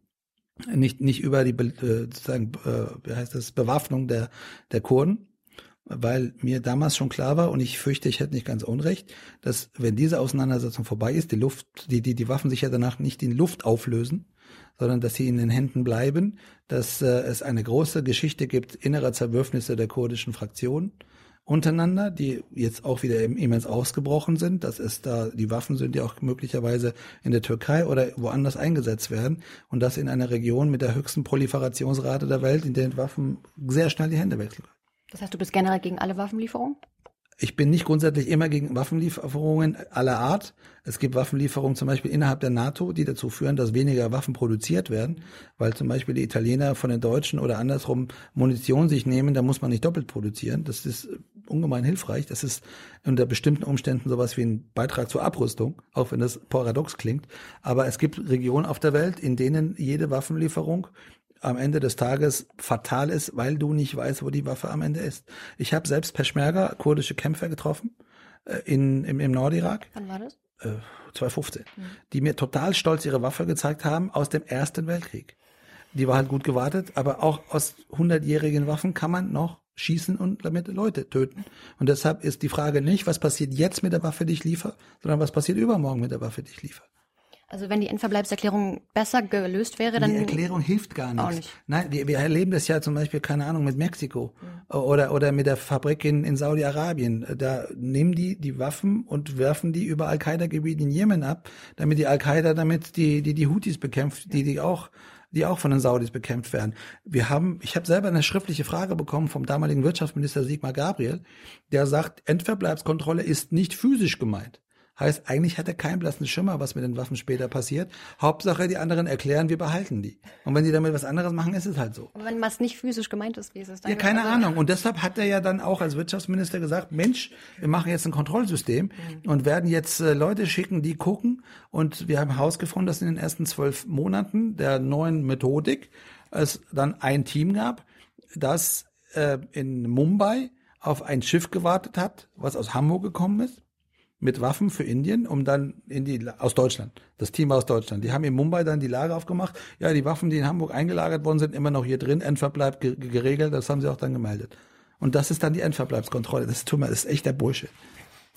Speaker 1: nicht nicht über die äh, sozusagen äh, wie heißt das Bewaffnung der der Kurden, weil mir damals schon klar war und ich fürchte, ich hätte nicht ganz unrecht, dass wenn diese Auseinandersetzung vorbei ist, die Luft die die die Waffen sich ja danach nicht in Luft auflösen, sondern dass sie in den Händen bleiben, dass äh, es eine große Geschichte gibt innerer Zerwürfnisse der kurdischen Fraktion untereinander, die jetzt auch wieder immens ausgebrochen sind, dass es da, die Waffen sind, die auch möglicherweise in der Türkei oder woanders eingesetzt werden und das in einer Region mit der höchsten Proliferationsrate der Welt, in der Waffen sehr schnell die Hände wechseln.
Speaker 2: Das heißt, du bist generell gegen alle Waffenlieferungen?
Speaker 1: ich bin nicht grundsätzlich immer gegen Waffenlieferungen aller Art. Es gibt Waffenlieferungen zum Beispiel innerhalb der NATO, die dazu führen, dass weniger Waffen produziert werden, weil zum Beispiel die Italiener von den Deutschen oder andersrum Munition sich nehmen, da muss man nicht doppelt produzieren. Das ist ungemein hilfreich. Das ist unter bestimmten Umständen sowas wie ein Beitrag zur Abrüstung, auch wenn das paradox klingt. Aber es gibt Regionen auf der Welt, in denen jede Waffenlieferung am Ende des Tages fatal ist, weil du nicht weißt, wo die Waffe am Ende ist. Ich habe selbst Peschmerga, kurdische Kämpfer getroffen äh, in, im, im Nordirak.
Speaker 2: Wann war das?
Speaker 1: äh, 2015, mhm. die mir total stolz ihre Waffe gezeigt haben aus dem Ersten Weltkrieg. Die war halt gut gewartet, aber auch aus hundertjährigen Waffen kann man noch schießen und damit Leute töten. Und deshalb ist die Frage nicht, was passiert jetzt mit der Waffe, die ich liefere, sondern was passiert übermorgen mit der Waffe, die ich liefere.
Speaker 2: Also wenn die Endverbleibserklärung besser gelöst wäre, dann.
Speaker 1: Die Erklärung hilft gar nichts. Nicht. Nein, wir, wir erleben das ja zum Beispiel, keine Ahnung, mit Mexiko mhm. oder, oder mit der Fabrik in, in Saudi-Arabien. Da nehmen die die Waffen und werfen die über Al-Qaida-Gebiet in Jemen ab, damit die Al-Qaida damit die, die, die Houthis bekämpft, die, die auch die auch von den Saudis bekämpft werden. Wir haben, ich habe selber eine schriftliche Frage bekommen vom damaligen Wirtschaftsminister Sigmar Gabriel, der sagt, Endverbleibskontrolle ist nicht physisch gemeint. Heißt, eigentlich hat er keinen blassen Schimmer, was mit den Waffen später passiert. Hauptsache, die anderen erklären, wir behalten die. Und wenn die damit was anderes machen, ist es halt so.
Speaker 2: Aber wenn was nicht physisch gemeint ist, wie ist es dann?
Speaker 1: Ja, keine also Ahnung. Und deshalb hat er ja dann auch als Wirtschaftsminister gesagt, Mensch, wir machen jetzt ein Kontrollsystem mhm. und werden jetzt äh, Leute schicken, die gucken. Und wir haben herausgefunden, dass in den ersten zwölf Monaten der neuen Methodik es dann ein Team gab, das äh, in Mumbai auf ein Schiff gewartet hat, was aus Hamburg gekommen ist mit Waffen für Indien, um dann in die aus Deutschland. Das Team war aus Deutschland. Die haben in Mumbai dann die Lager aufgemacht. Ja, die Waffen, die in Hamburg eingelagert worden sind, immer noch hier drin. Endverbleib geregelt. Das haben sie auch dann gemeldet. Und das ist dann die Endverbleibskontrolle. Das, tut mir, das ist echt der Bullshit.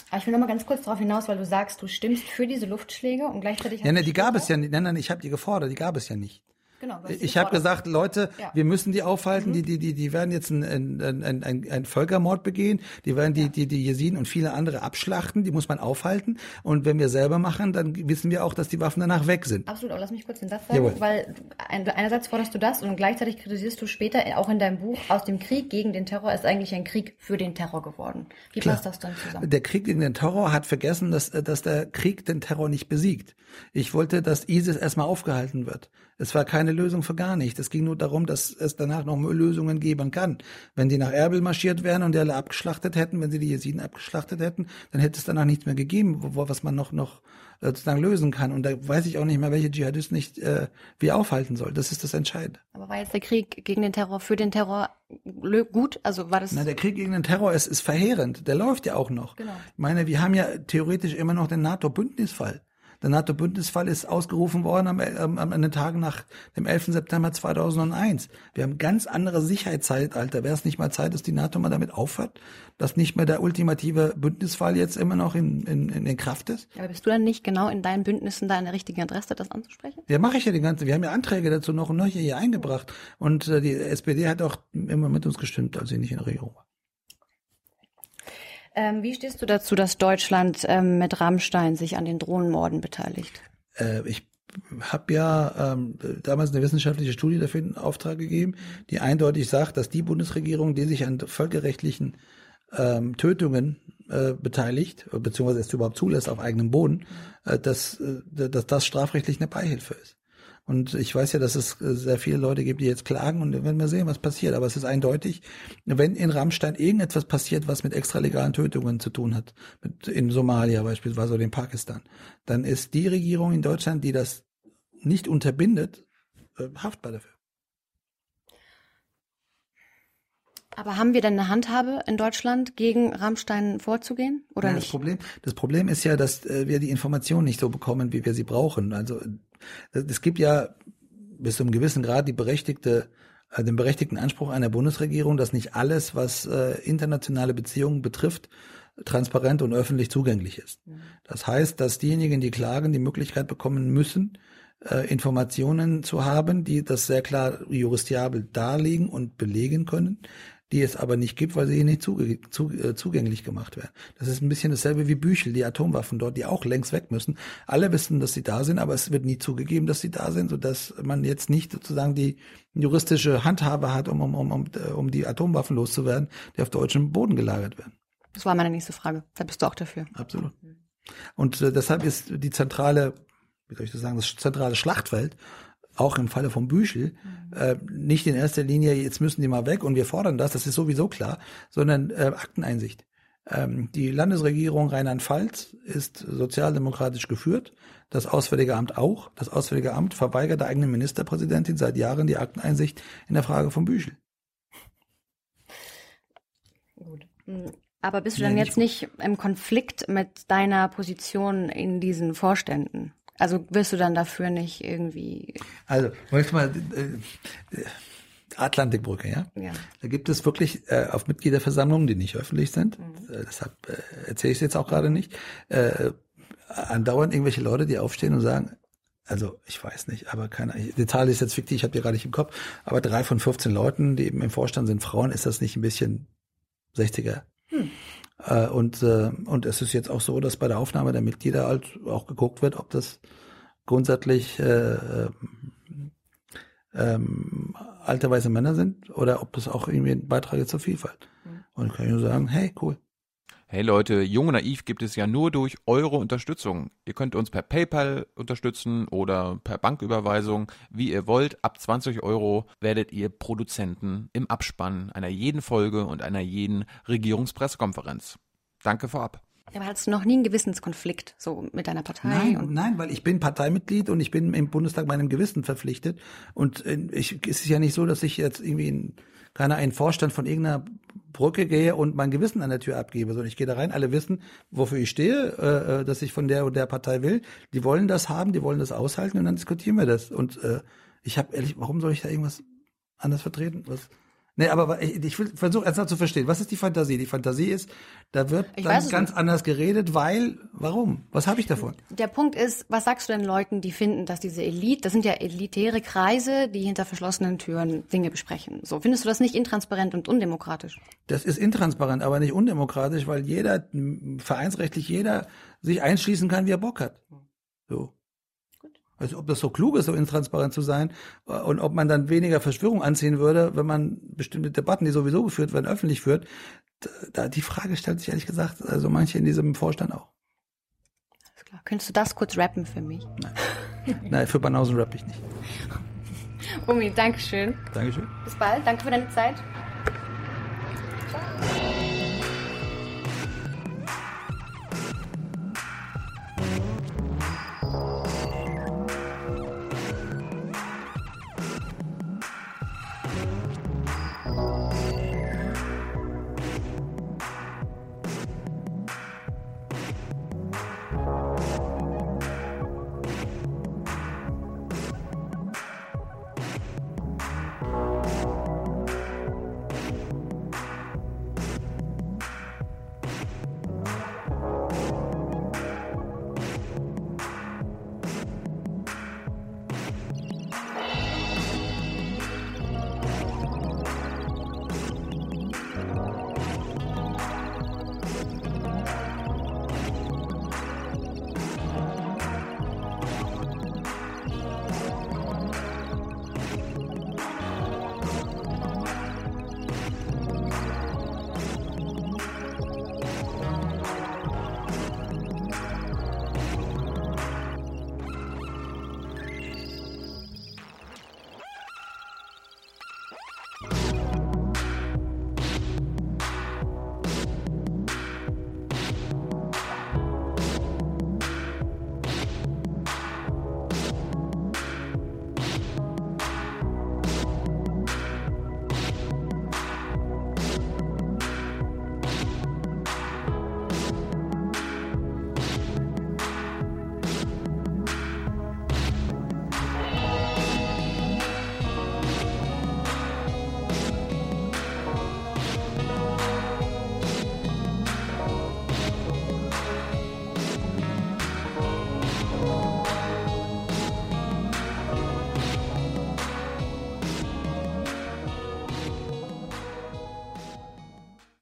Speaker 2: Aber ich will noch mal ganz kurz darauf hinaus, weil du sagst, du stimmst für diese Luftschläge und gleichzeitig.
Speaker 1: Ja, ne, die gab es ja nicht. Nein, nein, ich habe die gefordert. Die gab es ja nicht. Genau, ich habe gesagt, Leute, ja. wir müssen die aufhalten, mhm. die, die, die, die werden jetzt einen ein, ein, ein, ein Völkermord begehen, die werden die, ja. die, die Jesiden und viele andere abschlachten, die muss man aufhalten. Und wenn wir selber machen, dann wissen wir auch, dass die Waffen danach weg sind.
Speaker 2: Absolut, aber lass mich kurz den Satz sagen, Jawohl. weil einerseits forderst du das und gleichzeitig kritisierst du später auch in deinem Buch, aus dem Krieg gegen den Terror ist eigentlich ein Krieg für den Terror geworden. Wie Klar. passt das dann zusammen?
Speaker 1: Der Krieg gegen den Terror hat vergessen, dass, dass der Krieg den Terror nicht besiegt. Ich wollte, dass ISIS erstmal aufgehalten wird. Es war keine Lösung für gar nichts. Es ging nur darum, dass es danach noch Lösungen geben kann. Wenn die nach Erbil marschiert wären und die alle abgeschlachtet hätten, wenn sie die Jesiden abgeschlachtet hätten, dann hätte es danach nichts mehr gegeben, wo, was man noch, noch äh, sozusagen lösen kann. Und da weiß ich auch nicht mehr, welche Dschihadisten nicht äh, wie aufhalten soll. Das ist das Entscheidende.
Speaker 2: Aber war jetzt der Krieg gegen den Terror für den Terror gut? Also war das?
Speaker 1: Na, der Krieg gegen den Terror ist, ist verheerend. Der läuft ja auch noch. Genau. Ich meine, wir haben ja theoretisch immer noch den NATO-Bündnisfall. Der NATO-Bündnisfall ist ausgerufen worden am, am, am, an den Tagen nach dem 11. September 2001. Wir haben ganz andere Sicherheitszeitalter. Wäre es nicht mal Zeit, dass die NATO mal damit aufhört, dass nicht mehr der ultimative Bündnisfall jetzt immer noch in, in, in, Kraft ist?
Speaker 2: Aber bist du dann nicht genau in deinen Bündnissen da an der richtigen Adresse, das anzusprechen?
Speaker 1: Ja, mache ich ja die ganze. Wir haben ja Anträge dazu noch und nöcher hier eingebracht. Und äh, die SPD hat auch immer mit uns gestimmt, als sie nicht in der Regierung war.
Speaker 2: Ähm, wie stehst du dazu, dass Deutschland ähm, mit Rammstein sich an den Drohnenmorden beteiligt?
Speaker 1: Äh, ich habe ja ähm, damals eine wissenschaftliche Studie dafür in Auftrag gegeben, die eindeutig sagt, dass die Bundesregierung, die sich an völkerrechtlichen ähm, Tötungen äh, beteiligt, beziehungsweise es überhaupt zulässt auf eigenem Boden, äh, dass, äh, dass das strafrechtlich eine Beihilfe ist. Und ich weiß ja, dass es äh, sehr viele Leute gibt, die jetzt klagen und wir werden mal sehen, was passiert. Aber es ist eindeutig, wenn in Rammstein irgendetwas passiert, was mit extralegalen Tötungen zu tun hat, mit, in Somalia beispielsweise oder in Pakistan, dann ist die Regierung in Deutschland, die das nicht unterbindet, äh, haftbar dafür.
Speaker 2: Aber haben wir denn eine Handhabe in Deutschland, gegen Rammstein vorzugehen oder ja, nicht?
Speaker 1: Das Problem, das Problem ist ja, dass äh, wir die Informationen nicht so bekommen, wie wir sie brauchen. Also es gibt ja bis zu einem gewissen Grad die berechtigte äh, den berechtigten Anspruch einer Bundesregierung, dass nicht alles, was äh, internationale Beziehungen betrifft, transparent und öffentlich zugänglich ist. Mhm. Das heißt, dass diejenigen, die klagen, die Möglichkeit bekommen müssen, äh, Informationen zu haben, die das sehr klar juristiabel darlegen und belegen können, die es aber nicht gibt, weil sie nicht zuge zu, äh, zugänglich gemacht werden. Das ist ein bisschen dasselbe wie Büchel, die Atomwaffen dort, die auch längst weg müssen. Alle wissen, dass sie da sind, aber es wird nie zugegeben, dass sie da sind, sodass man jetzt nicht sozusagen die juristische Handhabe hat, um, um, um, um, um die Atomwaffen loszuwerden, die auf deutschem Boden gelagert werden.
Speaker 2: Das war meine nächste Frage. Da bist du auch dafür.
Speaker 1: Absolut. Und äh, deshalb ist die zentrale, wie soll ich das sagen, das zentrale Schlachtfeld auch im Falle von Büchel, äh, nicht in erster Linie, jetzt müssen die mal weg und wir fordern das, das ist sowieso klar, sondern äh, Akteneinsicht. Ähm, die Landesregierung Rheinland-Pfalz ist sozialdemokratisch geführt, das Auswärtige Amt auch. Das Auswärtige Amt verweigert der eigenen Ministerpräsidentin seit Jahren die Akteneinsicht in der Frage von Büchel.
Speaker 2: Gut. Hm, Aber bist du
Speaker 1: Nee,
Speaker 2: dann
Speaker 1: nicht
Speaker 2: jetzt nicht im Konflikt mit deiner Position in diesen Vorständen? Also wirst du dann dafür nicht irgendwie,
Speaker 1: Also, wollte mal, äh, äh, Atlantikbrücke, ja?
Speaker 2: ja.
Speaker 1: Da gibt es wirklich äh, auf Mitgliederversammlungen, die nicht öffentlich sind, äh, deshalb äh, erzähle ich es jetzt auch gerade nicht, äh, andauernd irgendwelche Leute, die aufstehen und sagen, also ich weiß nicht, aber keine die Zahl ist jetzt fiktiv, ich habe die gerade nicht im Kopf, aber drei von 15 Leuten, die eben im Vorstand sind Frauen, ist das nicht ein bisschen 60er? Äh, und, äh, und es ist jetzt auch so, dass bei der Aufnahme der Mitglieder halt auch geguckt wird, ob das grundsätzlich äh, ähm, ähm, alte weiße Männer sind oder ob das auch irgendwie ein Beitrag ist zur Vielfalt. Und ich kann nur sagen, hey, cool.
Speaker 5: Hey Leute, Jung und Naiv gibt es ja nur durch eure Unterstützung. Ihr könnt uns per PayPal unterstützen oder per Banküberweisung, wie ihr wollt. Ab 20 Euro werdet ihr Produzenten im Abspann einer jeden Folge und einer jeden Regierungspressekonferenz. Danke vorab.
Speaker 2: Aber hattest du noch nie einen Gewissenskonflikt so mit deiner Partei?
Speaker 1: Nein,
Speaker 2: und
Speaker 1: nein, weil ich bin Parteimitglied und ich bin im Bundestag meinem Gewissen verpflichtet. Und äh, ich, es ist ja nicht so, dass ich jetzt irgendwie in, keine einen Vorstand von irgendeiner Brücke gehe und mein Gewissen an der Tür abgebe, sondern ich gehe da rein. Alle wissen, wofür ich stehe, äh, äh, dass ich von der und der Partei will. Die wollen das haben, die wollen das aushalten und dann diskutieren wir das. Und äh, ich habe ehrlich, warum soll ich da irgendwas anders vertreten? Was? Nee, aber ich, ich will versuche erst zu verstehen, was ist die Fantasie? Die Fantasie ist, da wird
Speaker 2: Ich
Speaker 1: dann ganz
Speaker 2: nicht.
Speaker 1: anders geredet, weil, warum? Was habe ich davon?
Speaker 2: der Punkt ist, was sagst du denn Leuten, die finden, dass diese Elite, das sind ja elitäre Kreise, die hinter verschlossenen Türen Dinge besprechen. So, findest du das nicht intransparent und undemokratisch?
Speaker 1: Das ist intransparent, aber nicht undemokratisch, weil jeder, vereinsrechtlich jeder, sich einschließen kann, wie er Bock hat. So. Also ob das so klug ist, so intransparent zu sein äh, und ob man dann weniger Verschwörung anziehen würde, wenn man bestimmte Debatten, die sowieso geführt werden, öffentlich führt, da die Frage stellt sich ehrlich gesagt, also manche in diesem Vorstand auch.
Speaker 2: Alles klar. Könntest du das kurz rappen für mich?
Speaker 1: Nein, für Banausen rap ich nicht.
Speaker 2: Umi, Dankeschön.
Speaker 1: Dankeschön.
Speaker 2: Bis bald. Danke für deine Zeit.